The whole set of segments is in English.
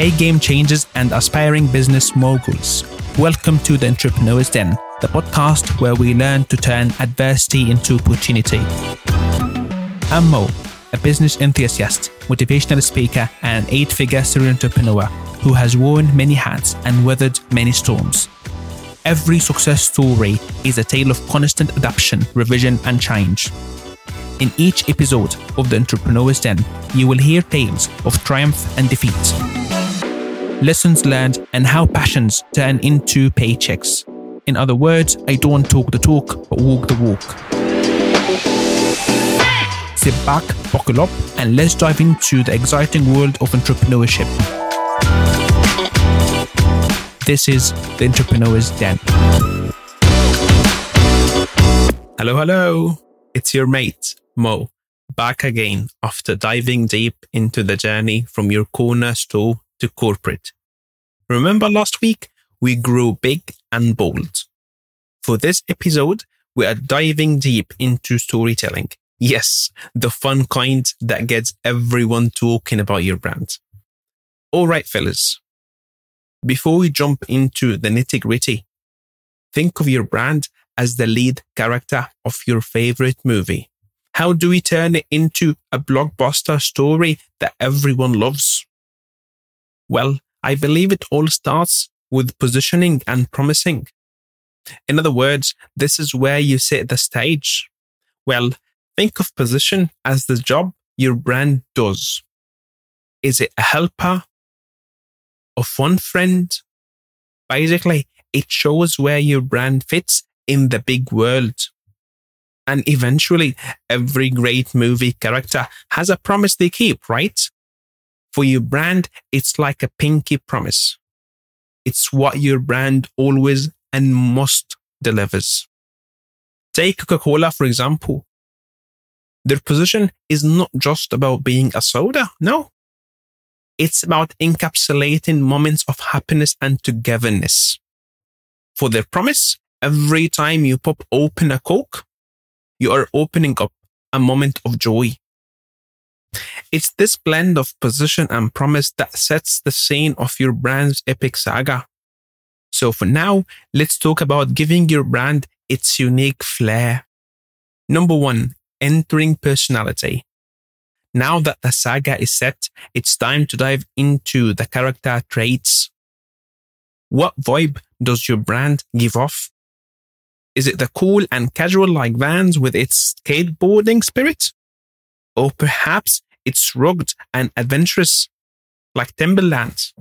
Hey, game changers and aspiring business moguls. Welcome to the Entrepreneur's Den, the podcast where we learn to turn adversity into opportunity. I'm Mo, a business enthusiast, motivational speaker, and eight figure serial entrepreneur who has worn many hats and weathered many storms. Every success story is a tale of constant adaptation, revision, and change. In each episode of the Entrepreneur's Den, you will hear tales of triumph and defeat lessons learned, and how passions turn into paychecks. In other words, I don't talk the talk, but walk the walk. Sit back, buckle up, and let's dive into the exciting world of entrepreneurship. This is the Entrepreneur's Den. Hello, hello. It's your mate, Mo, back again after diving deep into the journey from your corner store to corporate. Remember last week? We grew big and bold. For this episode, we are diving deep into storytelling. Yes, the fun kind that gets everyone talking about your brand. All right, fellas. Before we jump into the nitty gritty, think of your brand as the lead character of your favorite movie. How do we turn it into a blockbuster story that everyone loves? Well, I believe it all starts with positioning and promising. In other words, this is where you set the stage. Well, think of position as the job your brand does. Is it a helper? A fun friend? Basically, it shows where your brand fits in the big world. And eventually, every great movie character has a promise they keep, right? For your brand, it's like a pinky promise. It's what your brand always and most delivers. Take Coca-Cola, for example. Their position is not just about being a soda. No. It's about encapsulating moments of happiness and togetherness. For their promise, every time you pop open a Coke, you are opening up a moment of joy. It's this blend of position and promise that sets the scene of your brand's epic saga. So for now, let's talk about giving your brand its unique flair. Number one, entering personality. Now that the saga is set, it's time to dive into the character traits. What vibe does your brand give off? Is it the cool and casual like Vans with its skateboarding spirit? Or perhaps it's rugged and adventurous, like Timberland.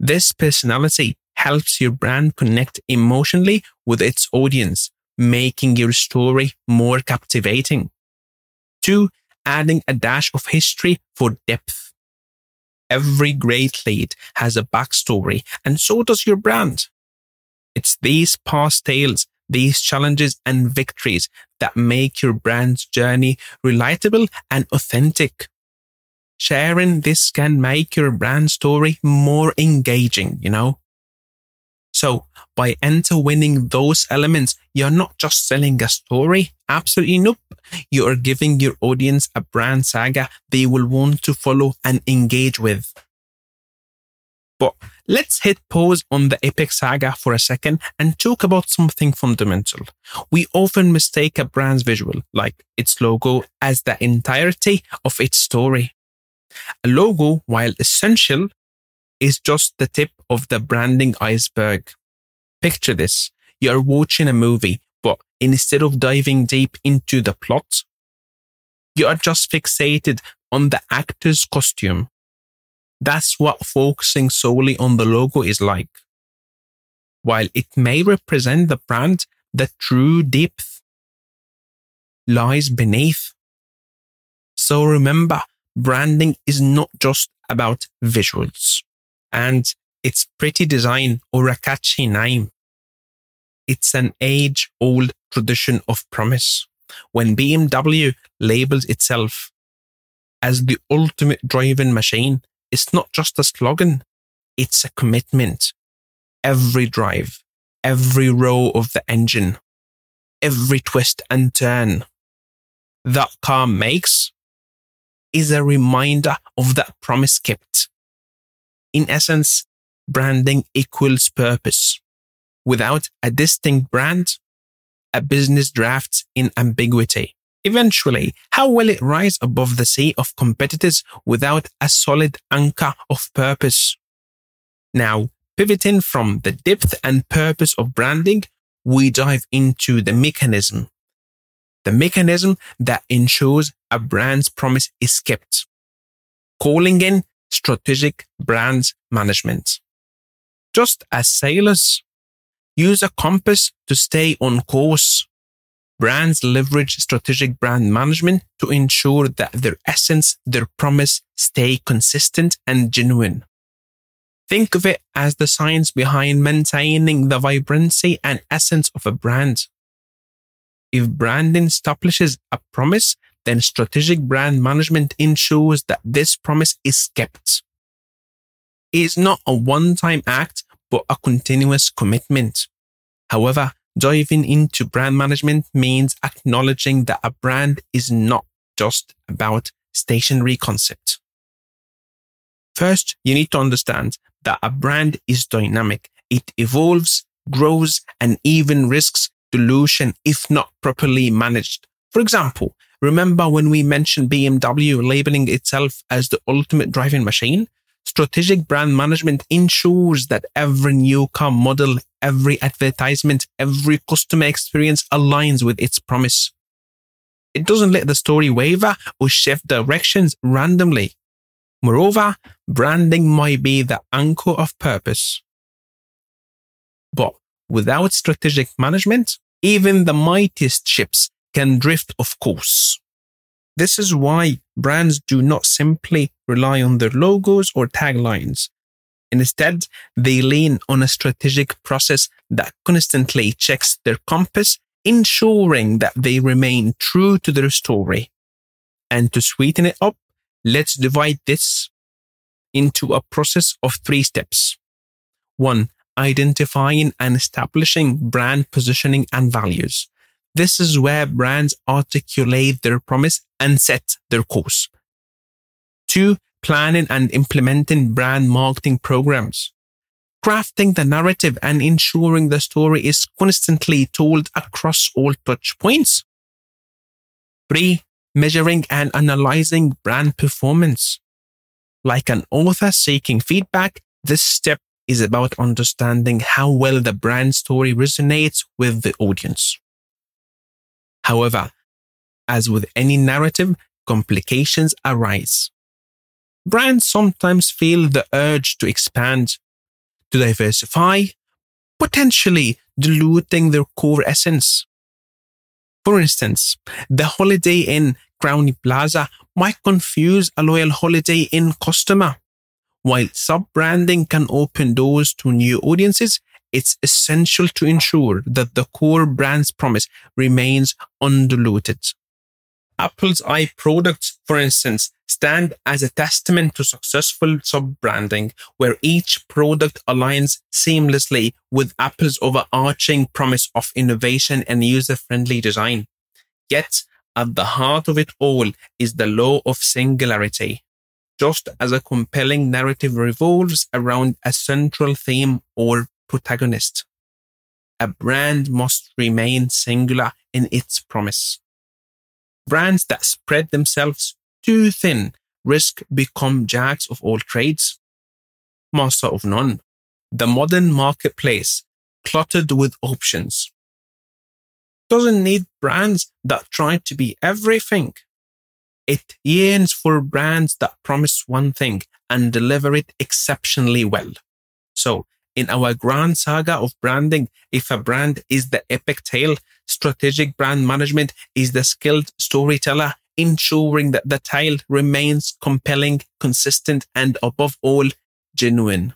This personality helps your brand connect emotionally with its audience, making your story more captivating. Two, adding a dash of history for depth. Every great lead has a backstory, and so does your brand. It's these past tales these challenges and victories that make your brand's journey relatable and authentic. Sharing this can make your brand story more engaging, you know? So by intertwining those elements, you're not just selling a story. Absolutely nope. You are giving your audience a brand saga they will want to follow and engage with. But let's hit pause on the epic saga for a second and talk about something fundamental. We often mistake a brand's visual, like its logo, as the entirety of its story. A logo, while essential, is just the tip of the branding iceberg. Picture this. You are watching a movie, but instead of diving deep into the plot, you are just fixated on the actor's costume that's what focusing solely on the logo is like. While it may represent the brand, the true depth lies beneath. So remember, branding is not just about visuals and its pretty design or a catchy name. It's an age old tradition of promise. When BMW labels itself as the ultimate driving machine, it's not just a slogan, it's a commitment. Every drive, every row of the engine, every twist and turn. that car makes is a reminder of that promise kept. In essence, branding equals purpose. Without a distinct brand, a business drafts in ambiguity. Eventually, how will it rise above the sea of competitors without a solid anchor of purpose? Now, pivoting from the depth and purpose of branding, we dive into the mechanism. The mechanism that ensures a brand's promise is kept. Calling in strategic brand management. Just as sailors use a compass to stay on course, brands leverage strategic brand management to ensure that their essence, their promise stay consistent and genuine. Think of it as the science behind maintaining the vibrancy and essence of a brand. If branding establishes a promise, then strategic brand management ensures that this promise is kept. It is not a one time act, but a continuous commitment. However, diving into brand management means acknowledging that a brand is not just about stationary concept. First, you need to understand that a brand is dynamic. It evolves, grows, and even risks dilution if not properly managed. For example, remember when we mentioned BMW labeling itself as the ultimate driving machine? Strategic brand management ensures that every new car model, every advertisement, every customer experience aligns with its promise. It doesn't let the story waver or shift directions randomly. Moreover, branding might be the anchor of purpose. But without strategic management, even the mightiest ships can drift off course. This is why brands do not simply rely on their logos or taglines. Instead, they lean on a strategic process that constantly checks their compass, ensuring that they remain true to their story. And to sweeten it up, let's divide this into a process of three steps. One, identifying and establishing brand positioning and values. This is where brands articulate their promise and set their course. Two, planning and implementing brand marketing programs. Crafting the narrative and ensuring the story is constantly told across all touch points. Three, measuring and analyzing brand performance. Like an author seeking feedback, this step is about understanding how well the brand story resonates with the audience. However, as with any narrative, complications arise. Brands sometimes feel the urge to expand, to diversify, potentially diluting their core essence. For instance, the Holiday Inn Crowne Plaza might confuse a loyal Holiday Inn customer. While sub-branding can open doors to new audiences, it's essential to ensure that the core brand's promise remains undiluted. Apple's iProducts, for instance, stand as a testament to successful sub-branding, where each product aligns seamlessly with Apple's overarching promise of innovation and user-friendly design. Yet, at the heart of it all is the law of singularity. Just as a compelling narrative revolves around a central theme or protagonist. A brand must remain singular in its promise. Brands that spread themselves too thin risk become jacks of all trades, master of none. The modern marketplace, cluttered with options, doesn't need brands that try to be everything. It yearns for brands that promise one thing and deliver it exceptionally well. So in our grand saga of branding, if a brand is the epic tale, strategic brand management is the skilled storyteller, ensuring that the tale remains compelling, consistent, and above all, genuine.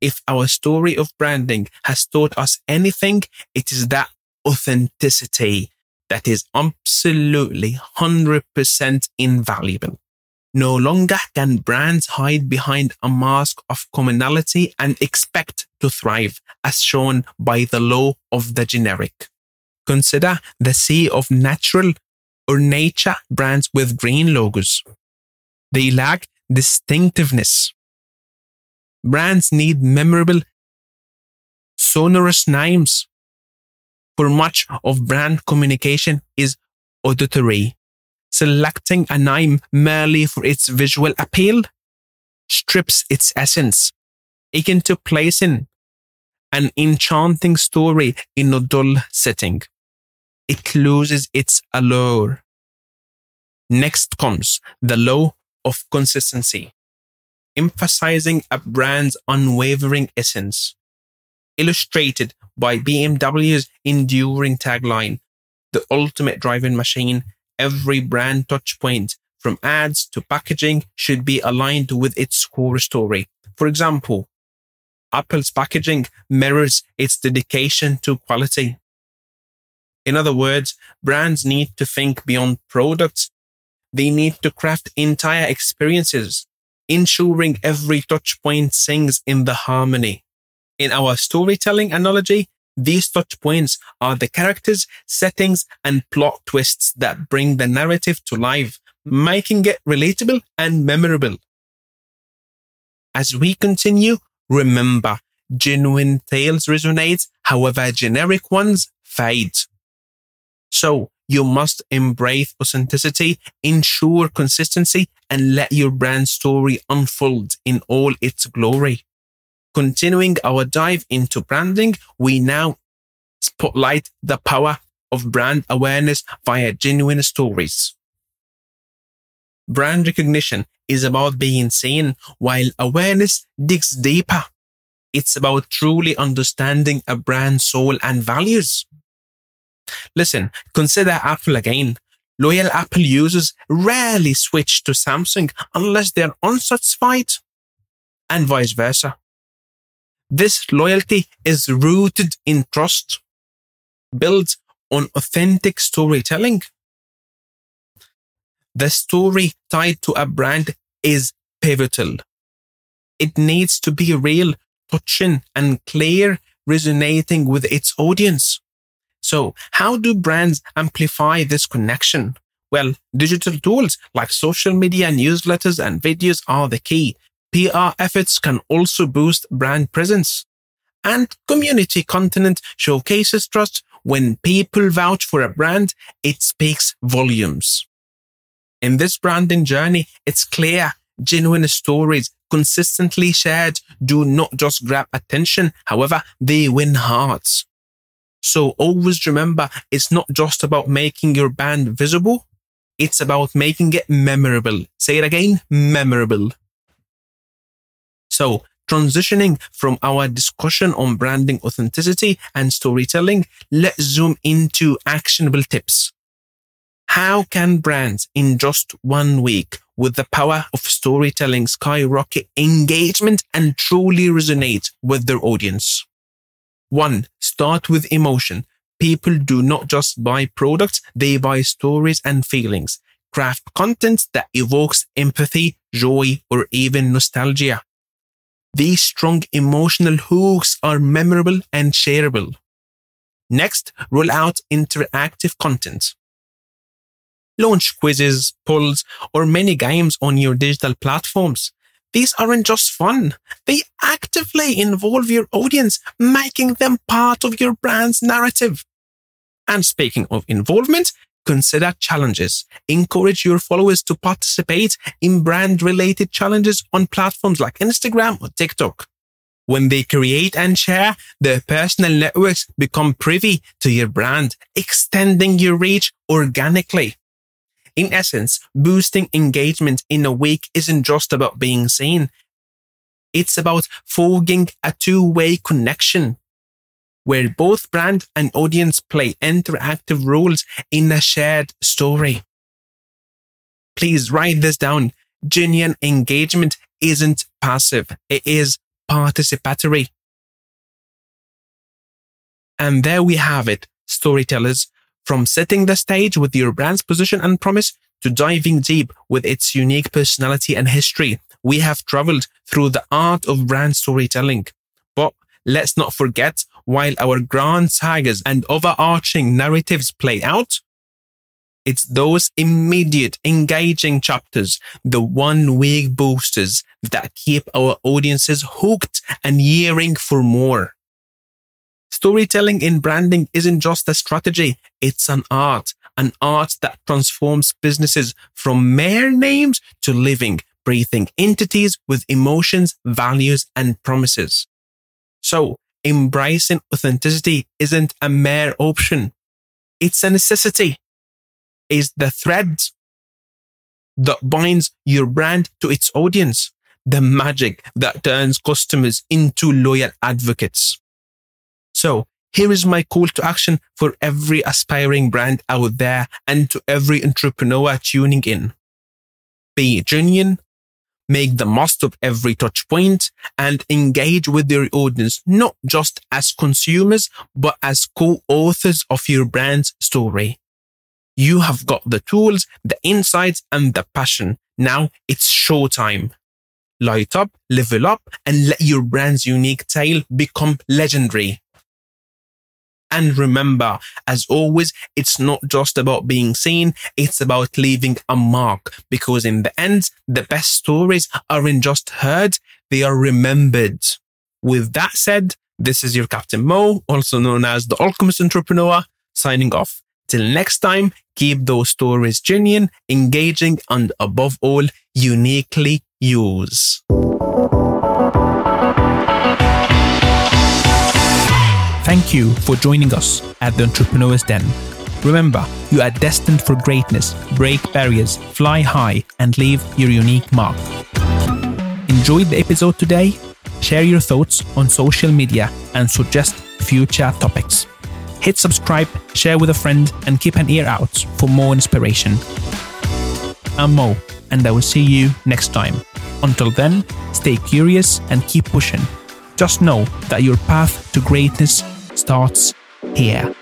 If our story of branding has taught us anything, it is that authenticity that is absolutely 100% invaluable. No longer can brands hide behind a mask of commonality and expect to thrive, as shown by the law of the generic. Consider the sea of natural, or nature brands with green logos. They lack distinctiveness. Brands need memorable, sonorous names. For much of brand communication is auditory. Selecting a name merely for its visual appeal strips its essence, akin to placing an enchanting story in a dull setting. It loses its allure. Next comes the law of consistency, emphasizing a brand's unwavering essence, illustrated by BMW's enduring tagline, the ultimate driving machine, every brand touchpoint, from ads to packaging, should be aligned with its core story. For example, Apple's packaging mirrors its dedication to quality. In other words, brands need to think beyond products. They need to craft entire experiences, ensuring every touch point sings in the harmony. In our storytelling analogy, these touch points are the characters, settings, and plot twists that bring the narrative to life, making it relatable and memorable. As we continue, remember genuine tales resonate, however, generic ones fade. So you must embrace authenticity, ensure consistency, and let your brand story unfold in all its glory. Continuing our dive into branding, we now spotlight the power of brand awareness via genuine stories. Brand recognition is about being seen, while awareness digs deeper. It's about truly understanding a brand's soul and values. Listen, consider Apple again. Loyal Apple users rarely switch to Samsung unless they're unsatisfied, and vice versa. This loyalty is rooted in trust, built on authentic storytelling. The story tied to a brand is pivotal. It needs to be real, touching, and clear, resonating with its audience. So how do brands amplify this connection? Well, digital tools like social media, newsletters, and videos are the key. PR efforts can also boost brand presence. And community content showcases trust. When people vouch for a brand, it speaks volumes. In this branding journey, it's clear genuine stories consistently shared do not just grab attention. However, they win hearts. So always remember, it's not just about making your band visible. It's about making it memorable. Say it again, memorable. So transitioning from our discussion on branding authenticity and storytelling, let's zoom into actionable tips. How can brands in just one week with the power of storytelling skyrocket engagement and truly resonate with their audience? One, start with emotion. People do not just buy products, they buy stories and feelings. Craft content that evokes empathy, joy, or even nostalgia. These strong emotional hooks are memorable and shareable. Next, roll out interactive content. Launch quizzes, polls, or mini games on your digital platforms. These aren't just fun. They actively involve your audience, making them part of your brand's narrative. And speaking of involvement, consider challenges. Encourage your followers to participate in brand related challenges on platforms like Instagram or TikTok. When they create and share, their personal networks become privy to your brand, extending your reach organically. In essence, boosting engagement in a week isn't just about being seen. It's about forging a two-way connection where both brand and audience play interactive roles in a shared story. Please write this down. Genuine engagement isn't passive. It is participatory. And there we have it, storytellers. From setting the stage with your brand's position and promise to diving deep with its unique personality and history, we have traveled through the art of brand storytelling. But let's not forget, while our grand sagas and overarching narratives play out, It's those immediate, engaging chapters, the one week boosters that keep our audiences hooked and yearning for more. Storytelling in branding isn't just a strategy, it's an art, an art that transforms businesses from mere names to living, breathing entities with emotions, values, and promises. So, embracing authenticity isn't a mere option. It's a necessity. It's the thread that binds your brand to its audience, the magic that turns customers into loyal advocates. So here is my call to action for every aspiring brand out there and to every entrepreneur tuning in. Be genuine, make the most of every touch point and engage with your audience, not just as consumers, but as co-authors of your brand's story. You have got the tools, the insights and the passion. Now it's showtime. Light up, level up and let your brand's unique tale become legendary. And remember, as always, it's not just about being seen, it's about leaving a mark because in the end, the best stories aren't just heard, they are remembered. With that said, this is your Captain Mo, also known as the Alchemist Entrepreneur, signing off. Till next time, keep those stories genuine, engaging, and above all, uniquely yours. Thank you for joining us at the Entrepreneur's Den. Remember, you are destined for greatness, break barriers, fly high, and leave your unique mark. Enjoyed the episode today? Share your thoughts on social media and suggest future topics. Hit subscribe, share with a friend, and keep an ear out for more inspiration. I'm Mo, and I will see you next time. Until then, stay curious and keep pushing. Just know that your path to greatness starts here.